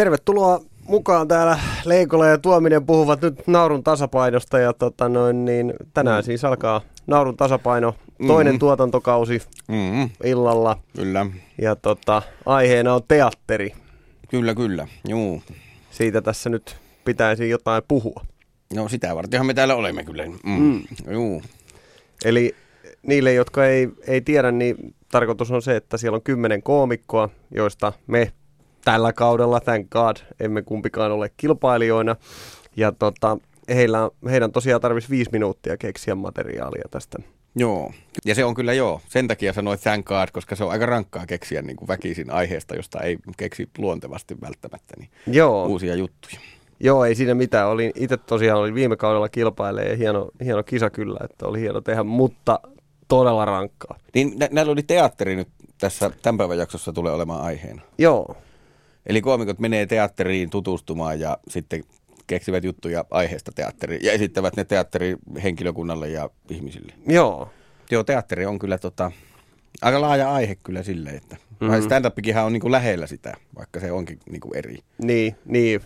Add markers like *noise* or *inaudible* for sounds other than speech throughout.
Tervetuloa mukaan täällä Leikola ja Tuominen puhuvat nyt naurun tasapainosta ja tota noin, niin tänään mm. siis alkaa naurun tasapaino, toinen mm. tuotantokausi mm. illalla. Kyllä. Ja tota, aiheena on teatteri. Kyllä, kyllä, juu. Siitä tässä nyt pitäisi jotain puhua. No sitä vartenhan me täällä olemme kyllä. Mm. Mm. Juu. Eli niille, jotka ei, ei tiedä, niin tarkoitus on se, että siellä on kymmenen koomikkoa, joista me tällä kaudella, thank god, emme kumpikaan ole kilpailijoina. Ja tota, heillä, heidän tosiaan tarvitsisi viisi minuuttia keksiä materiaalia tästä. Joo, ja se on kyllä joo. Sen takia sanoit thank god, koska se on aika rankkaa keksiä niin kuin väkisin aiheesta, josta ei keksi luontevasti välttämättä niin joo. uusia juttuja. Joo, ei siinä mitään. Olin, itse tosiaan oli viime kaudella kilpailee ja hieno, hieno kisa kyllä, että oli hieno tehdä, mutta todella rankkaa. Niin nä- näillä oli teatteri nyt tässä tämän päivän jaksossa tulee olemaan aiheena. Joo. Eli koomikot menee teatteriin tutustumaan ja sitten keksivät juttuja aiheesta teatteriin ja esittävät ne teatterihenkilökunnalle ja ihmisille. Joo. Joo, teatteri on kyllä tota, aika laaja aihe kyllä silleen, että mm-hmm. stand-upikinhan on niin kuin lähellä sitä, vaikka se onkin niin kuin eri. Niin, niin,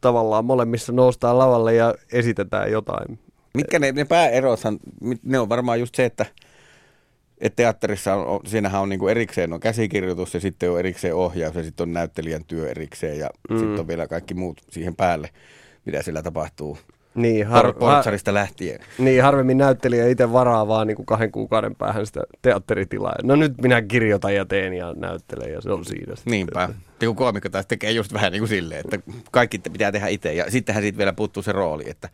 tavallaan molemmissa noustaan lavalle ja esitetään jotain. Mitkä ne, ne pääerothan, ne on varmaan just se, että – että teatterissa on, siinähän on niin kuin erikseen on käsikirjoitus ja sitten on erikseen ohjaus ja sitten on näyttelijän työ erikseen ja mm. sitten on vielä kaikki muut siihen päälle, mitä siellä tapahtuu. Niin, har- Portsarista lähtien. Niin, harvemmin näyttelijä itse varaa vaan niin kuin kahden kuukauden päähän sitä teatteritilaa. No nyt minä kirjoitan ja teen ja näyttelen ja se on siinä. Niinpä. Ja kun koomikko taas tekee just vähän niin kuin silleen, että kaikki pitää tehdä itse ja sittenhän siitä vielä puuttuu se rooli, että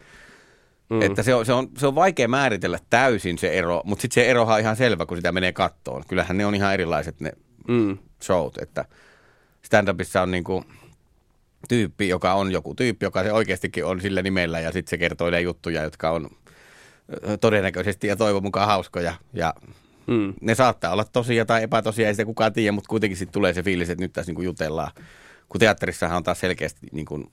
Mm. Että se on, se, on, se on vaikea määritellä täysin se ero, mutta sitten se erohan on ihan selvä, kun sitä menee kattoon. Kyllähän ne on ihan erilaiset ne mm. showt, että stand-upissa on niinku tyyppi, joka on joku tyyppi, joka se oikeastikin on sillä nimellä ja sitten se kertoo ne juttuja, jotka on todennäköisesti ja toivon mukaan hauskoja ja mm. ne saattaa olla tosia tai epätosia, ei sitä kukaan tiedä, mutta kuitenkin sitten tulee se fiilis, että nyt tässä niinku jutellaan. Kun teatterissahan on taas selkeästi niinku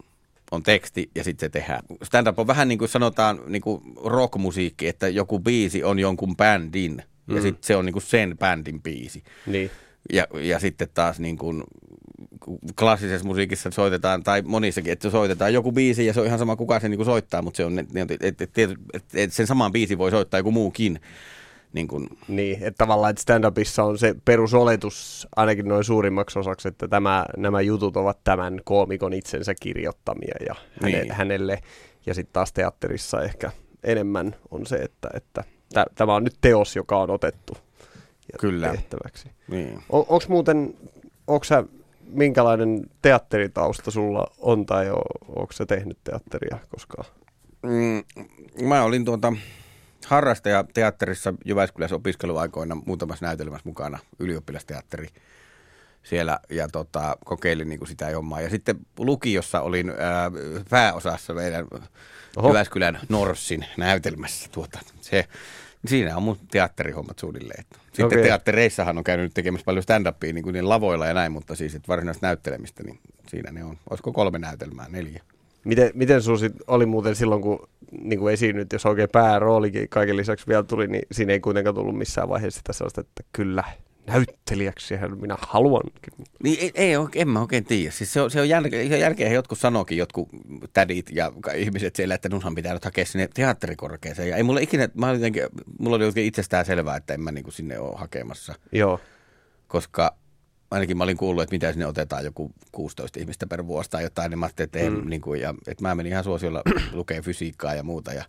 on teksti ja sitten se tehdään. Stand-up on vähän niin kuin sanotaan niin kuin rockmusiikki, että joku biisi on jonkun bändin mm. ja sitten se on niin kuin sen bändin biisi. Niin. Ja, ja sitten taas niin kuin klassisessa musiikissa soitetaan, tai monissakin, että soitetaan joku biisi ja se on ihan sama kuka sen niin kuin soittaa, mutta se on, että et, et, et, et sen saman biisi voi soittaa joku muukin. Niin, kuin... niin että tavallaan että stand-upissa on se perusoletus ainakin noin suurimmaksi osaksi, että tämä, nämä jutut ovat tämän koomikon itsensä kirjoittamia ja häne, niin. hänelle. Ja sitten taas teatterissa ehkä enemmän on se, että, että t- tämä on nyt teos, joka on otettu Kyllä. tehtäväksi. Niin. On, onko muuten, onko sä, minkälainen teatteritausta sulla on tai onko sä tehnyt teatteria koskaan? Mm, mä olin tuota, harrastaja teatterissa Jyväskylässä opiskeluaikoina muutamassa näytelmässä mukana, ylioppilasteatteri siellä ja tota, kokeilin niin kuin sitä hommaa. Ja sitten lukiossa olin ää, pääosassa meidän Oho. Jyväskylän Norssin näytelmässä. Tuota, se, siinä on mun teatterihommat suunnilleen. Sitten okay. teattereissahan on käynyt tekemässä paljon stand-upia niin kuin niin lavoilla ja näin, mutta siis että varsinaista näyttelemistä, niin siinä ne on. Olisiko kolme näytelmää, neljä? Miten, miten sun sit oli muuten silloin, kun niin kuin esiinnyt, jos oikein pääroolikin kaiken lisäksi vielä tuli, niin siinä ei kuitenkaan tullut missään vaiheessa sitä sellaista, että kyllä, näyttelijäksi minä haluankin. Niin ei, ei en mä oikein tiedä. Siis se on, se on jälkeen, se jälkeen jotkut sanokin, jotkut tädit ja ihmiset siellä, että nunhan pitää nyt hakea sinne teatterikorkeeseen. Ja ei mulla ikinä, mä jotenkin, mulla oli oikein itsestään selvää, että en mä niin kuin sinne ole hakemassa. Joo. Koska ainakin mä olin kuullut, että mitä sinne otetaan joku 16 ihmistä per vuosi tai jotain, niin mä ajattelin, että, mm. niin kuin, ja, että mä menin ihan suosiolla *clears throat* lukee fysiikkaa ja muuta. Ja,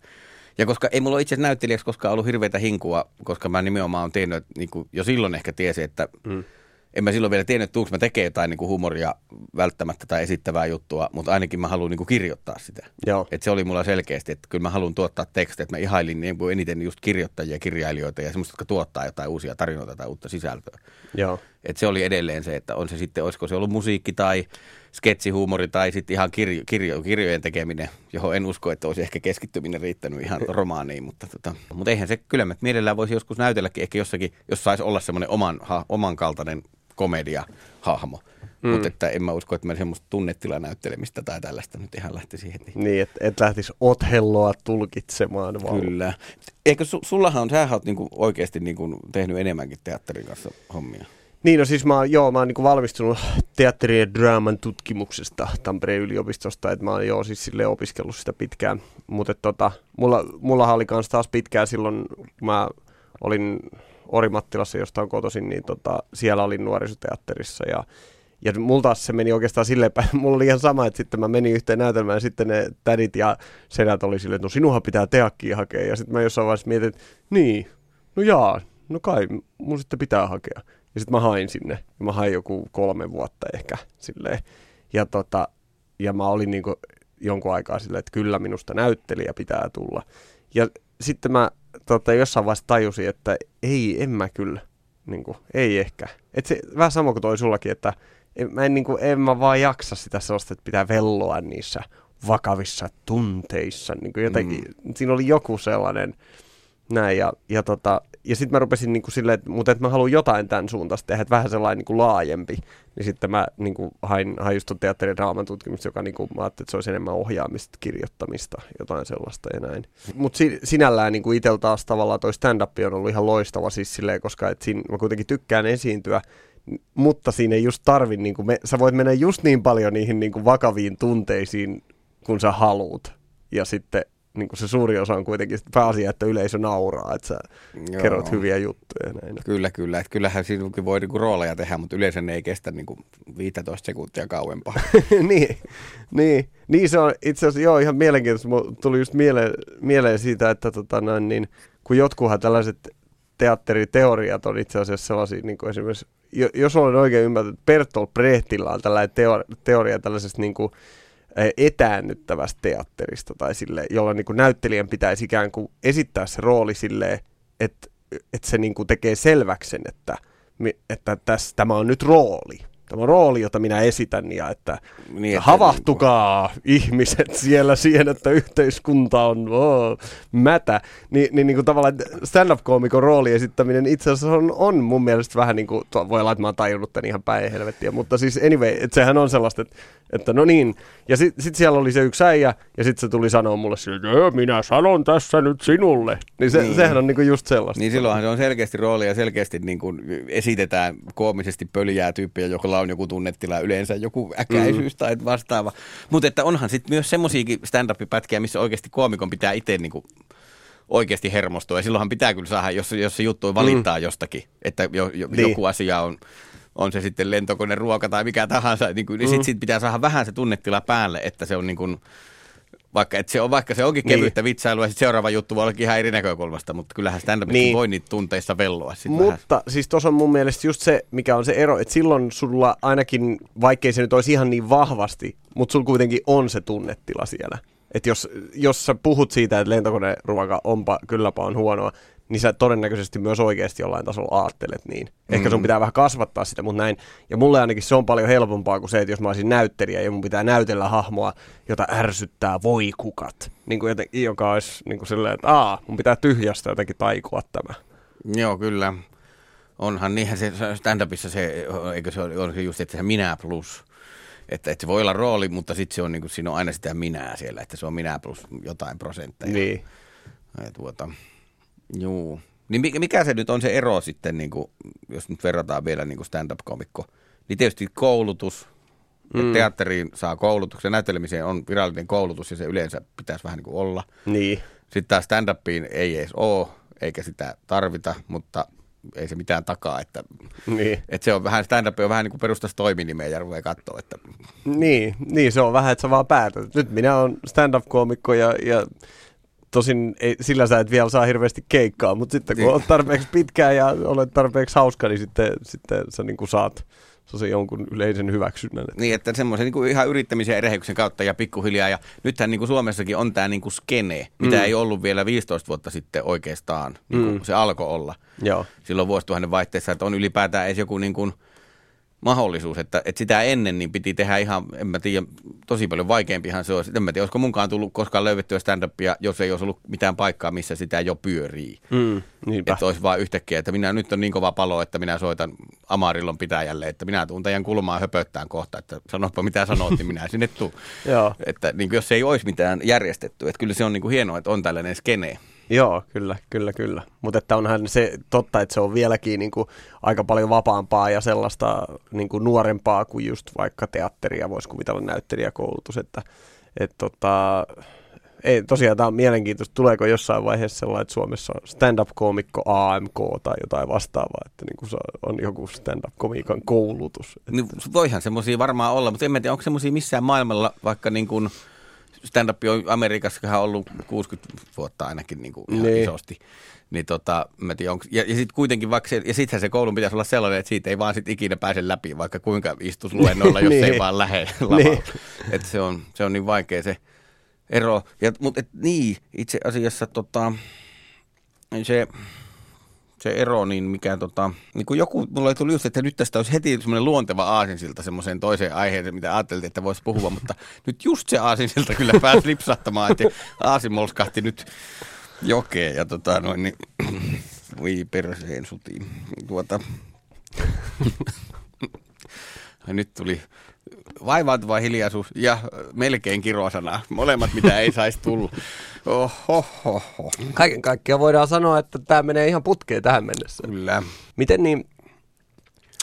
ja koska ei mulla itse näyttelijäksi koskaan ollut hirveätä hinkua, koska mä nimenomaan olen tehnyt, että niin kuin, jo silloin ehkä tiesi, että mm en mä silloin vielä tiennyt, että mä tekee jotain niin kuin humoria välttämättä tai esittävää juttua, mutta ainakin mä haluan niin kuin kirjoittaa sitä. Joo. Et se oli mulla selkeästi, että kyllä mä haluan tuottaa tekstejä, että mä ihailin niin kuin eniten just kirjoittajia, kirjailijoita ja semmoista, jotka tuottaa jotain uusia tarinoita tai uutta sisältöä. Joo. Et se oli edelleen se, että on se sitten, olisiko se ollut musiikki tai sketsihuumori tai sitten ihan kirjo, kirjo, kirjojen tekeminen, johon en usko, että olisi ehkä keskittyminen riittänyt ihan romaaniin, mutta, tota, mutta eihän se kyllä, että mielellään voisi joskus näytelläkin ehkä jossakin, jos saisi olla semmoinen oman, ha, oman kaltainen komedia-hahmo. Mm. Mutta että en mä usko, että mä semmoista tunnetilanäyttelemistä tai tällaista nyt ihan lähtisi heti. Niin, että et lähtisi Othelloa tulkitsemaan vaan. Kyllä. Eikö su, sullahan on, sähän oot niinku oikeasti niinku tehnyt enemmänkin teatterin kanssa hommia? Niin, no siis mä, oon- joo, mä oon niin valmistunut teatterin ja draaman tutkimuksesta Tampereen yliopistosta, että mä oon joo siis sille opiskellut sitä pitkään. Mutta tota, mulla, mullahan oli kans taas pitkään silloin, kun mä olin Orimattilassa, josta on kotoisin, niin tota, siellä olin nuorisoteatterissa ja ja mulla taas se meni oikeastaan silleen päin, *laughs* mulla oli ihan sama, että sitten mä menin yhteen näytelmään ja sitten ne tädit ja sedät oli silleen, että no sinuhan pitää teakkiin hakea. Ja sitten mä jossain vaiheessa mietin, että niin, no jaa, no kai mun sitten pitää hakea. Ja sitten mä hain sinne. Ja mä hain joku kolme vuotta ehkä silleen. Ja, tota, ja mä olin niinku jonkun aikaa silleen, että kyllä minusta näyttelijä pitää tulla. Ja sitten mä tota, jossain vaiheessa tajusin, että ei, en mä kyllä. Niinku, ei ehkä. Et se, vähän sama kuin toi sullakin, että en, mä en, niinku, en mä vaan jaksa sitä sellaista, että pitää velloa niissä vakavissa tunteissa. Niinku jotenkin, mm. Siinä oli joku sellainen näin. Ja, ja, tota, ja sitten mä rupesin niinku silleen, että, mutta että mä haluan jotain tämän suuntaista tehdä, että vähän sellainen niinku laajempi. Niin sitten mä niinku hain, hain just teatterin ja draaman tutkimusta, joka niinku, mä ajattelin, että se olisi enemmän ohjaamista, kirjoittamista, jotain sellaista ja näin. Mutta si, sinällään niinku itsellä taas tavallaan toi stand-up on ollut ihan loistava siis silleen, koska et siinä, mä kuitenkin tykkään esiintyä, mutta siinä ei just tarvi, niin kuin me, sä voit mennä just niin paljon niihin niin kuin vakaviin tunteisiin, kun sä haluut. Ja sitten niin kuin se suuri osa on kuitenkin pääasia, että yleisö nauraa, että sä Joo. kerrot hyviä juttuja. ja Näin. Kyllä, kyllä. Että kyllähän siinäkin voi niinku rooleja tehdä, mutta yleensä ne ei kestä niinku 15 sekuntia kauempaa. *laughs* niin, niin, niin, se on itse asiassa joo, ihan mielenkiintoista. Mulla tuli just mieleen, mieleen siitä, että tota, noin, niin, kun jotkuhan tällaiset teatteriteoriat on itse asiassa sellaisia, niin kuin esimerkiksi, jo- jos olen oikein ymmärtänyt, Bertolt Brechtillä on tällainen teoria, teoria tällaisesta niin kuin, etäännyttävästä teatterista, tai sille, jolla niin kuin näyttelijän pitäisi ikään kuin esittää se rooli silleen, että, että se niin kuin tekee selväksi että, että tässä, tämä on nyt rooli. Tämä on rooli, jota minä esitän, ja että Niin, niin, että havahtukaa ihmiset siellä siihen, että yhteiskunta on oh, mätä. Ni, niin, niin kuin tavallaan stand-up-koomikon rooli esittäminen itse asiassa on, on mun mielestä vähän niin kuin, voi olla, että mä oon tajunnut tämän ihan päin helvettiä, mutta siis anyway, että sehän on sellaista, että, että no niin, ja sitten sit siellä oli se yksi äijä, ja sitten se tuli sanoa mulle että "Joo, minä sanon tässä nyt sinulle. Niin, se, Niin. niin. sehän on niin kuin just sellaista. Niin silloinhan se on selkeästi rooli ja selkeästi niin kuin esitetään koomisesti pöljää tyyppiä, jolla on joku tunnetila, yleensä joku äkäisyys mm. tai vastaava. Mutta että onhan sitten myös semmoisiakin stand-up-pätkiä, missä oikeasti koomikon pitää itse niin kuin oikeasti hermostua. Ja silloinhan pitää kyllä saada, jos, jos se juttu valittaa mm. jostakin, että jo, jo, Niin. joku asia on, on se sitten lentokone, ruoka tai mikä tahansa, niin, kuin, niin Mm. sitten sit pitää saada vähän se tunnetila päälle, että se on niin kuin, vaikka, että se on, vaikka se onkin Niin. kevyttä vitsailua, ja sit seuraava juttu voi ollakin ihan eri näkökulmasta, mutta kyllähän stand niin. Niin. voi niitä tunteissa velloa. Sit vähän. Mutta siis tuossa on mun mielestä just se, mikä on se ero, että silloin sulla ainakin, vaikkei se nyt olisi ihan niin vahvasti, mutta sulla kuitenkin on se tunnetila siellä. Että jos, jos sä puhut siitä, että lentokoneruoka onpa, kylläpä on huonoa, niin sä todennäköisesti myös oikeasti jollain tasolla ajattelet niin. Ehkä sun Mm. pitää vähän kasvattaa sitä, mutta näin. Ja mulle ainakin se on paljon helpompaa kuin se, että jos mä olisin näyttelijä ja mun pitää näytellä hahmoa, jota ärsyttää voikukat. Niin kuin joten, joka olisi niin kuin silleen, että aa, mun pitää tyhjästä jotenkin taikua tämä. Joo, kyllä. Onhan niinhän se se stand-upissa se, eikö se ole, on se just, että se minä plus. Että, että se voi olla rooli, mutta sitten se on, niin kuin, siinä on aina sitä minää siellä, että se on minä plus jotain prosentteja. Niin. Ja tuota, juu. Niin mikä, se nyt on se ero sitten, niin kuin, jos nyt verrataan vielä niin stand-up-komikko? Niin tietysti koulutus, mm. teatteriin saa koulutuksen, näyttelemiseen on virallinen koulutus ja se yleensä pitäisi vähän niin kuin olla. Niin. Sitten taas stand-upiin ei edes ole, eikä sitä tarvita, mutta ei se mitään takaa, että, Niin. että se on vähän, stand-up on vähän niin kuin perustaisi toiminimeä ja ruveaa katsoa, että Niin, niin, se on vähän, että sä vaan päätät. Nyt minä olen stand-up-koomikko ja, ja tosin ei, sillä sä et vielä saa hirveästi keikkaa, mutta sitten kun Niin. olet tarpeeksi pitkään ja olet tarpeeksi hauska, niin sitten, sitten sä niin kuin saat se jonkun yleisen hyväksynnän. Niin, että semmoisen niin kuin ihan yrittämisen ja erehyksen kautta ja pikkuhiljaa. Ja nythän niin kuin Suomessakin on tämä niin kuin skene, mitä Mm. ei ollut vielä 15 vuotta sitten oikeastaan. Niin kuin Mm. Se alkoi olla Joo. silloin vuosituhannen vaihteessa, että on ylipäätään edes joku niin kuin mahdollisuus, että, että sitä ennen niin piti tehdä ihan, en mä tiedä, tosi paljon vaikeampihan se olisi. En mä tiedä, olisiko munkaan tullut koskaan löydettyä stand-upia, jos ei olisi ollut mitään paikkaa, missä sitä jo pyörii. Mm, niinpä. Että olisi vaan yhtäkkiä, että minä nyt on niin kova palo, että minä soitan Amarillon pitäjälle, että minä tuun teidän kulmaan höpöttään kohta, että sanopa mitä sanot, niin minä sinne tuun. *laughs* Että niin kuin jos ei olisi mitään järjestetty, että kyllä se on niin kuin hienoa, että on tällainen skene. Joo, kyllä, kyllä, kyllä. Mutta että onhan se totta, että se on vieläkin niin kuin aika paljon vapaampaa ja sellaista niin kuin nuorempaa kuin just vaikka teatteria, voisi kuvitella näyttelijäkoulutus, että et tota, ei, tosiaan tämä on mielenkiintoista. Tuleeko jossain vaiheessa sellainen, että Suomessa on stand-up-koomikko AMK tai jotain vastaavaa, että niin kuin on joku stand-up-komiikan koulutus? Että... Niin, voihan semmoisia varmaan olla, mutta en tiedä, onko semmoisia missään maailmalla, vaikka niin kuin stand-up on Amerikassa ollut 60 vuotta ainakin niin kuin ihan niin. isosti. Niin tota, mä tiedän, onko, ja, ja sitten kuitenkin vaikka se, ja sittenhän se koulun pitäisi olla sellainen, että siitä ei vaan sit ikinä pääse läpi, vaikka kuinka istus luennoilla, *laughs* jos niin. ei vaan lähde niin. Että se on, se on niin vaikea se ero. Ja, mutta et, niin, itse asiassa tota, se, se ero, niin mikä tota, niin kuin joku, mulla tuli just, että nyt tästä olisi heti semmoinen luonteva aasinsilta semmoiseen toiseen aiheeseen, mitä ajattelin, että voisi puhua, mutta *laughs* nyt just se aasinsilta kyllä pääsi lipsahtamaan, että aasin molskahti nyt jokeen ja tota noin, niin *clears throat* voi perseen sutiin. Tuota, *laughs* nyt tuli vaivaantuva hiljaisuus ja melkein kirosana. Molemmat, mitä ei saisi tulla. Oho, Kaiken kaikkiaan voidaan sanoa, että tämä menee ihan putkeen tähän mennessä. Kyllä. Miten niin,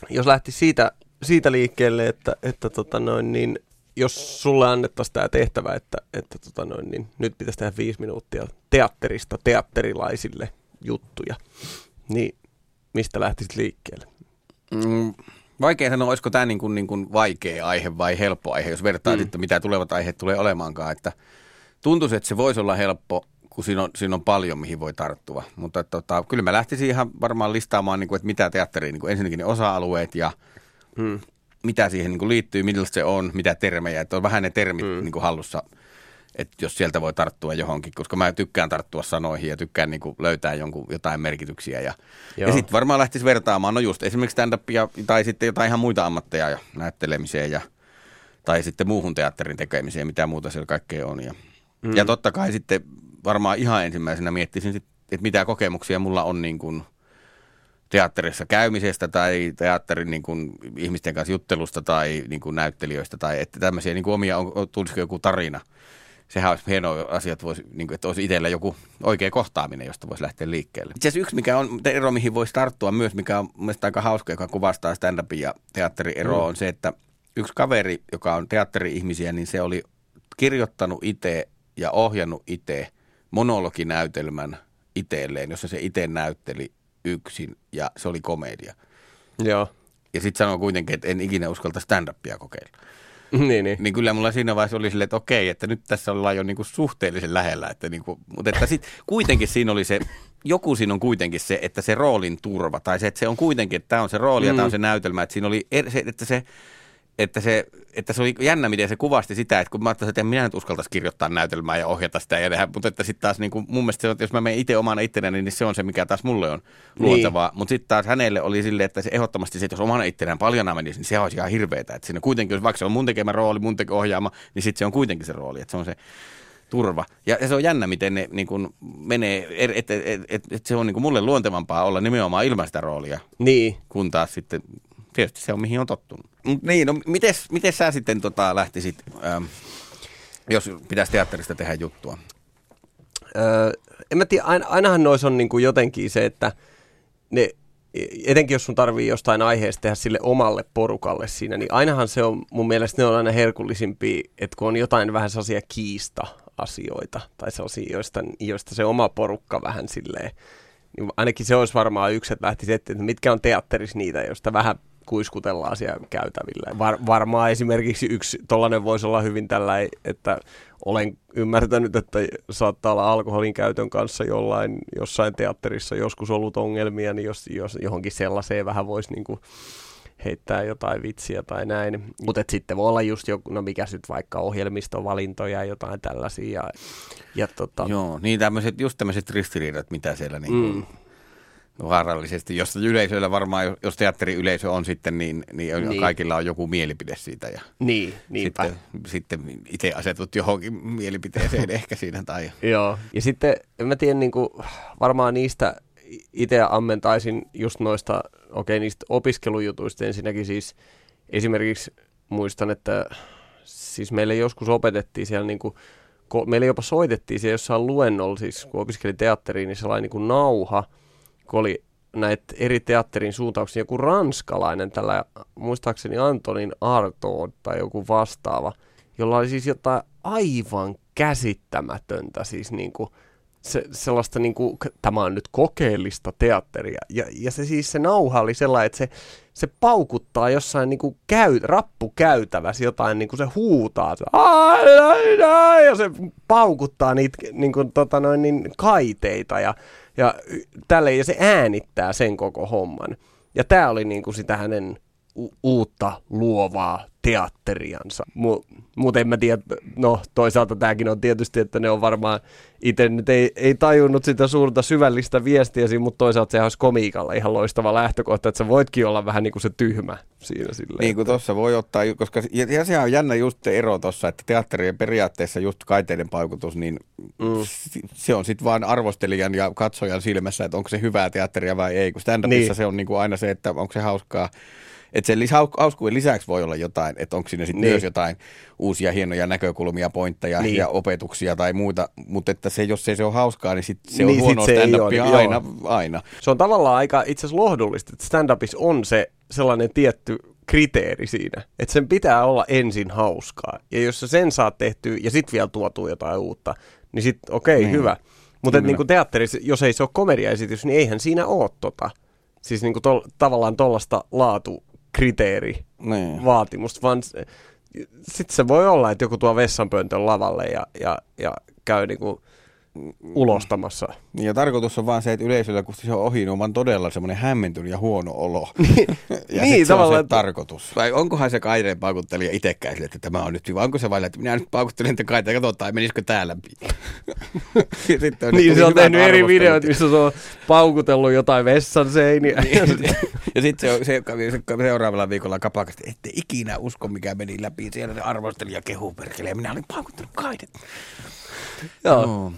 jos lähti siitä, siitä liikkeelle, että, että tota noin, niin, jos sulle annettaisiin tämä tehtävä, että, että tota noin, niin nyt pitäisi tehdä viisi minuuttia teatterista teatterilaisille juttuja, niin mistä lähtisit liikkeelle? Mm, Vaikea sanoa, olisiko tämä niin kuin, niin kuin vaikea aihe vai helppo aihe, jos vertaa mm. että mitä tulevat aiheet tulee olemaankaan. Että tuntuisi, että se voisi olla helppo, kun siinä on, siinä on paljon, mihin voi tarttua. Mutta tota, kyllä mä lähtisin ihan varmaan listaamaan, niin kuin, että mitä teatteriin, niin kuin ensinnäkin ne osa-alueet ja mm. mitä siihen niin kuin liittyy, millaista se on, mitä termejä. Että on vähän ne termit mm. niin kuin hallussa – että jos sieltä voi tarttua johonkin, koska mä tykkään tarttua sanoihin ja tykkään niin kuin löytää jonkun, jotain merkityksiä. Ja, ja sitten varmaan lähtisi vertaamaan, no just esimerkiksi stand-upia tai sitten jotain ihan muita ammatteja ja näyttelemiseen ja, tai sitten muuhun teatterin tekemiseen, mitä muuta siellä kaikkea on. Ja, mm. ja totta kai sitten varmaan ihan ensimmäisenä miettisin, sit, että mitä kokemuksia mulla on niin kuin teatterissa käymisestä tai teatterin niin kuin ihmisten kanssa juttelusta tai niin kuin näyttelijöistä tai että tämmöisiä niin kuin omia, on, tulisiko joku tarina – sehän olisi hieno asia, että, voisi, niin kuin, että olisi itsellä joku oikea kohtaaminen, josta voisi lähteä liikkeelle. Itse asiassa yksi, mikä on ero, mihin voisi tarttua myös, mikä on mielestäni aika hauska, joka kuvastaa stand-upin ja teatterin eroa, mm. on se, että yksi kaveri, joka on teatteri-ihmisiä, niin se oli kirjoittanut itse ja ohjannut itse monologinäytelmän itselleen, jossa se itse näytteli yksin ja se oli komedia. Joo. Ja sitten sanoi kuitenkin, että en ikinä uskalta stand-upia kokeilla. *laughs* niin, niin. niin kyllä mulla siinä vaiheessa oli silleen, että okei, että nyt tässä ollaan jo niinku suhteellisen lähellä. Että niinku, mutta että sit kuitenkin siinä oli se, joku siinä on kuitenkin se, että se roolin turva, tai se, että se on kuitenkin, että tämä on se rooli ja mm. tämä on se näytelmä, että siinä oli, er, se, että se että se, että se oli jännä, miten se kuvasti sitä, että kun mä ajattelin, että minä nyt uskaltaisi kirjoittaa näytelmää ja ohjata sitä ja tehdä, mutta että sitten taas niin kuin, mun mielestä se, että jos mä menen itse omana itsenäni, niin se on se, mikä taas mulle on luontevaa. Niin. Mutta sitten taas hänelle oli silleen, että se ehdottomasti se, että jos omana itsenään paljon menisi, niin se olisi ihan hirveetä. Että siinä kuitenkin, jos vaikka se on mun tekemä rooli, mun tekemä ohjaama, niin sitten se on kuitenkin se rooli, että se on se turva. Ja, ja se on jännä, miten ne niin kuin menee, että et, et, et, et se on niin kuin mulle luontevampaa olla nimenomaan ilman sitä roolia. Niin. Kun taas sitten tietysti se on mihin on tottunut. Mut niin, no mites, mites sä sitten tota, lähtisit, ähm, jos pitäisi teatterista tehdä juttua? Öö, en mä tiedä, ainahan noissa on niinku jotenkin se, että ne, etenkin jos sun tarvii jostain aiheesta tehdä sille omalle porukalle siinä, niin ainahan se on, mun mielestä ne on aina herkullisimpia, että kun on jotain vähän sellaisia kiista-asioita, tai sellaisia, joista, joista se oma porukka vähän silleen, niin ainakin se olisi varmaan yksi, että lähtisi että mitkä on teatterissa niitä, joista vähän kuiskutellaan siellä käytävillä. Var, varmaan esimerkiksi yksi tollainen voisi olla hyvin tällä, että olen ymmärtänyt, että saattaa olla alkoholin käytön kanssa jollain, jossain teatterissa joskus ollut ongelmia, niin jos, jos johonkin sellaiseen vähän voisi niin kuin heittää jotain vitsiä tai näin. Mutta sitten voi olla just joku, no mikä sitten vaikka ohjelmistovalintoja ja jotain tällaisia. Ja, ja tota... Joo, niin tämmöiset, just tämmöiset ristiriidat, mitä siellä niin mm vaarallisesti, jos yleisöllä varmaan, jos teatteriyleisö on sitten, niin, niin, niin. kaikilla on joku mielipide siitä. Ja niin, niinpä. Sitten, sitten itse asetut johonkin mielipiteeseen *laughs* ehkä siinä. Tai... Joo, ja sitten en mä tiedä, niin kuin, varmaan niistä itse ammentaisin just noista, okei okay, niistä opiskelujutuista ensinnäkin siis esimerkiksi muistan, että siis meille joskus opetettiin siellä niin kuin meille jopa soitettiin siellä jossain luennolla, siis kun opiskelin teatteriin, niin sellainen niin kuin nauha, kun oli näitä eri teatterin suuntauksia, joku ranskalainen, tällä muistaakseni Antonin Arto tai joku vastaava, jolla oli siis jotain aivan käsittämätöntä, siis niin kuin, se, sellaista niin kuin, tämä on nyt kokeellista teatteria. Ja, ja se siis se nauha oli sellainen, että se, se paukuttaa jossain niin kuin käy, rappukäytävässä jotain, niin kuin se huutaa, se, ja se paukuttaa niitä niin kuin, tota noin, niin, kaiteita. Ja, ja, tälle, ja se äänittää sen koko homman. Ja tämä oli niin kuin sitä hänen u- uutta luovaa teatteriansa. Mu- Mutta en mä tiedä, no toisaalta tämäkin on tietysti, että ne on varmaan itse nyt ei, ei tajunnut sitä suurta syvällistä viestiä mutta toisaalta sehän olisi komiikalla ihan loistava lähtökohta, että sä voitkin olla vähän niin kuin se tyhmä siinä silleen. Niin kuin tuossa voi ottaa, koska ja, ja sehän on jännä just se ero tuossa, että teatterien periaatteessa just kaiteiden paukutus, niin mm. se on sitten vaan arvostelijan ja katsojan silmässä, että onko se hyvää teatteria vai ei, kun stand niin. se on niin kuin aina se, että onko se hauskaa että sen lis- hauskuuden lisäksi voi olla jotain, että onko siinä sitten niin. myös jotain uusia hienoja näkökulmia, pointteja niin. ja opetuksia tai muuta, mutta että se, jos ei se ole hauskaa, niin sit se niin, on huono stand-upia aina, aina. Se on tavallaan aika itse asiassa lohdullista, että stand-upissa on se sellainen tietty kriteeri siinä, että sen pitää olla ensin hauskaa. Ja jos sä sen saat tehtyä ja sitten vielä tuotuu jotain uutta, niin sitten okei, okay, niin. hyvä. Mutta niin teatterissa, jos ei se ole komediaesitys, niin eihän siinä ole tota. Siis niinku tol, tavallaan tuollaista laatu kriteeri, niin. vaatimusta, vaan sitten se voi olla, että joku tuo vessanpöntön lavalle ja, ja, ja käy niinku ulostamassa. Niin ja tarkoitus on vaan se, että yleisöllä, kun se on ohi, niin on vaan todella semmoinen hämmentynyt ja huono olo. Niin, *laughs* ja niin, se on se että... tarkoitus. Vai onkohan se kaiden paukuttelija itsekään että tämä on nyt hyvä. Onko se vain, että minä nyt paukuttelen että kaita katsotaan, menisikö tää läpi. *laughs* on niin, se on tehnyt eri videoita, missä se on paukutellut jotain vessan seiniä. Niin, *laughs* ja sitten se, se, se, seuraavalla viikolla kapakasti, ette ikinä usko, mikä meni läpi. Siellä se arvostelija kehuu perkele ja minä olin paukuttanut kaidet. Joo. No.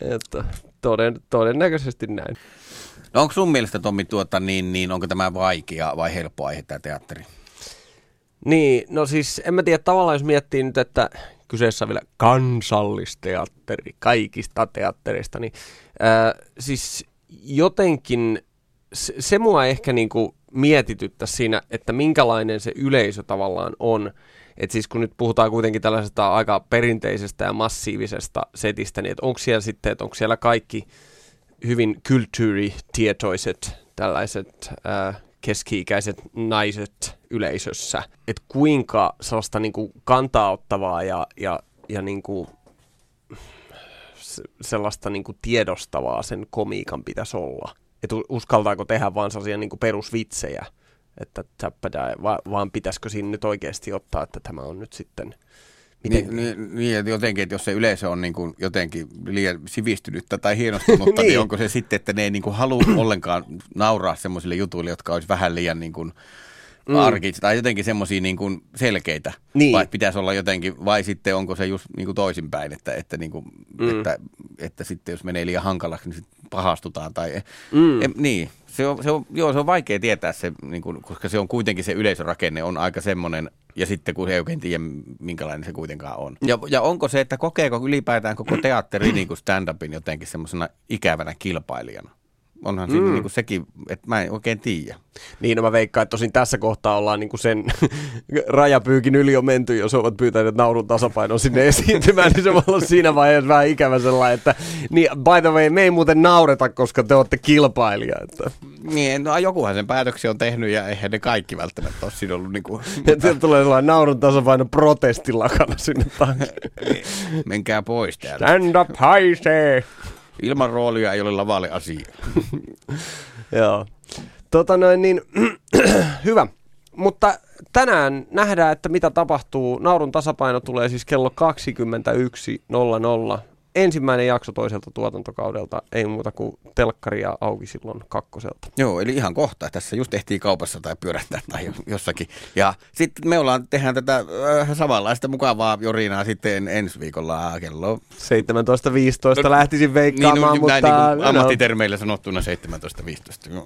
Että toden, todennäköisesti näin. No onko sun mielestä, Tommi, tuota, niin, niin onko tämä vaikea vai helppo aihe tämä teatteri? Niin, no siis en mä tiedä, tavallaan jos miettii nyt, että kyseessä on vielä kansallisteatteri kaikista teattereista, niin ää, siis jotenkin se, se mua ehkä niinku mietityttä siinä, että minkälainen se yleisö tavallaan on. Et siis kun nyt puhutaan kuitenkin tällaisesta aika perinteisestä ja massiivisesta setistä, niin onko siellä sitten, että onko siellä kaikki hyvin kulttuuritietoiset tällaiset äh, keski-ikäiset naiset yleisössä, että kuinka sellaista niin kuin kantaaottavaa ja, ja, ja niin kuin sellaista niin kuin tiedostavaa sen komiikan pitäisi olla. Että uskaltaako tehdä vaan sellaisia niin kuin perusvitsejä, että täppädää, va, vaan pitäisikö siinä nyt oikeasti ottaa, että tämä on nyt sitten Miten? Niin, niin, niin, että jotenkin, että jos se yleisö on niin kuin jotenkin liian sivistynyttä tai hienostunutta, *laughs* niin. niin onko se sitten, että ne ei niin kuin halua ollenkaan nauraa semmoisille jutuille, jotka olisi vähän liian niin kuin mm. arkit, tai jotenkin semmoisia niin kuin selkeitä, niin. vai pitäisi olla jotenkin, vai sitten onko se just niin kuin toisinpäin, että, että, niin kuin, mm. että, että sitten jos menee liian hankalaksi, niin sitten pahastutaan. Tai, mm. e, niin, se on, se on, joo, se on vaikea tietää se, niin kuin, koska se on kuitenkin se yleisörakenne on aika semmoinen, ja sitten kun ei oikein tiedä, minkälainen se kuitenkaan on. Ja, ja onko se, että kokeeko ylipäätään koko teatteri *clears throat* niin kuin stand-upin jotenkin semmoisena ikävänä kilpailijana? Onhan siinä mm. niin kuin sekin, että mä en oikein tiedä. Niin, no mä veikkaan, että tosin tässä kohtaa ollaan niin kuin sen *laughs* rajapyykin yli on menty, jos ovat pyytäneet naurun tasapainon sinne *laughs* esiintymään, niin se voi olla siinä vaiheessa vähän ikävä sellainen, että niin, by the way, me ei muuten naureta, koska te olette kilpailija. Että. Niin, no jokuhan sen päätöksen on tehnyt ja eihän ne kaikki välttämättä ole siinä ollut *laughs* niin kuin... Mutta... tulee sellainen naurun tasapainon protestilakana sinne taakse. Menkää pois täältä. Stand up haisee! Ilman roolia ei ole lavalle asia. *laughs* Joo. Tota noin niin, *clears throat* hyvä. Mutta tänään nähdään, että mitä tapahtuu. Naurun tasapaino tulee siis kello 21.00 ensimmäinen jakso toiselta tuotantokaudelta, ei muuta kuin telkkaria auki silloin kakkoselta. Joo, eli ihan kohta. Tässä just tehtiin kaupassa tai pyörähtää tai jossakin. Ja sitten me ollaan, tehdään tätä äh, samanlaista mukavaa jorinaa sitten ensi viikolla kello... 17.15 no, lähtisin veikkaamaan, niin, no, mutta... Näin niin ammattitermeillä sanottuna 17.15.